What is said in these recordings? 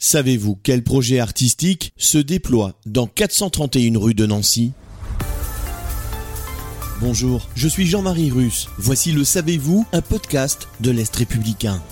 Savez-vous quel projet artistique se déploie dans 431 rue de Nancy? Bonjour, je suis Jean-Marie Russe. Voici le Savez-vous, un podcast de l'Est républicain.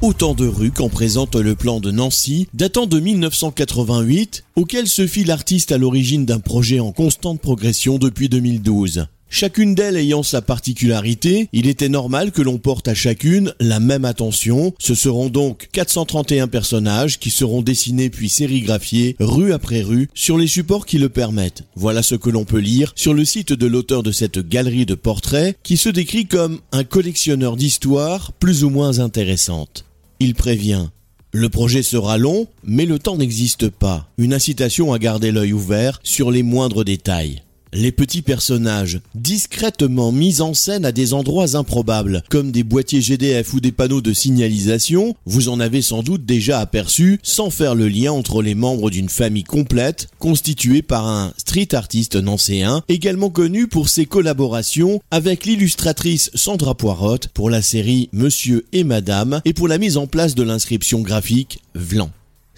Autant de rues qu'en présente le plan de Nancy, datant de 1988, auquel se fit l'artiste à l'origine d'un projet en constante progression depuis 2012. Chacune d'elles ayant sa particularité, il était normal que l'on porte à chacune la même attention. Ce seront donc 431 personnages qui seront dessinés puis sérigraphiés rue après rue sur les supports qui le permettent. Voilà ce que l'on peut lire sur le site de l'auteur de cette galerie de portraits qui se décrit comme un collectionneur d'histoires plus ou moins intéressantes. Il prévient le projet sera long, mais le temps n'existe pas. Une incitation à garder l'œil ouvert sur les moindres détails. Les petits personnages, discrètement mis en scène à des endroits improbables, comme des boîtiers GDF ou des panneaux de signalisation, vous en avez sans doute déjà aperçu sans faire le lien entre les membres d'une famille complète, constituée par un street artiste nancéen, également connu pour ses collaborations avec l'illustratrice Sandra Poirotte pour la série Monsieur et Madame et pour la mise en place de l'inscription graphique Vlan.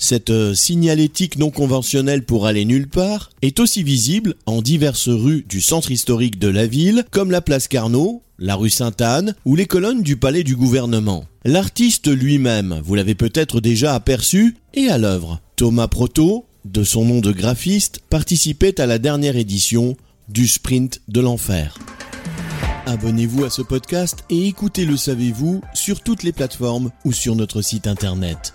Cette euh, signalétique non conventionnelle pour aller nulle part est aussi visible en diverses rues du centre historique de la ville, comme la place Carnot, la rue Sainte-Anne ou les colonnes du palais du gouvernement. L'artiste lui-même, vous l'avez peut-être déjà aperçu, est à l'œuvre. Thomas Proto, de son nom de graphiste, participait à la dernière édition du Sprint de l'Enfer. Abonnez-vous à ce podcast et écoutez Le Savez-vous sur toutes les plateformes ou sur notre site internet.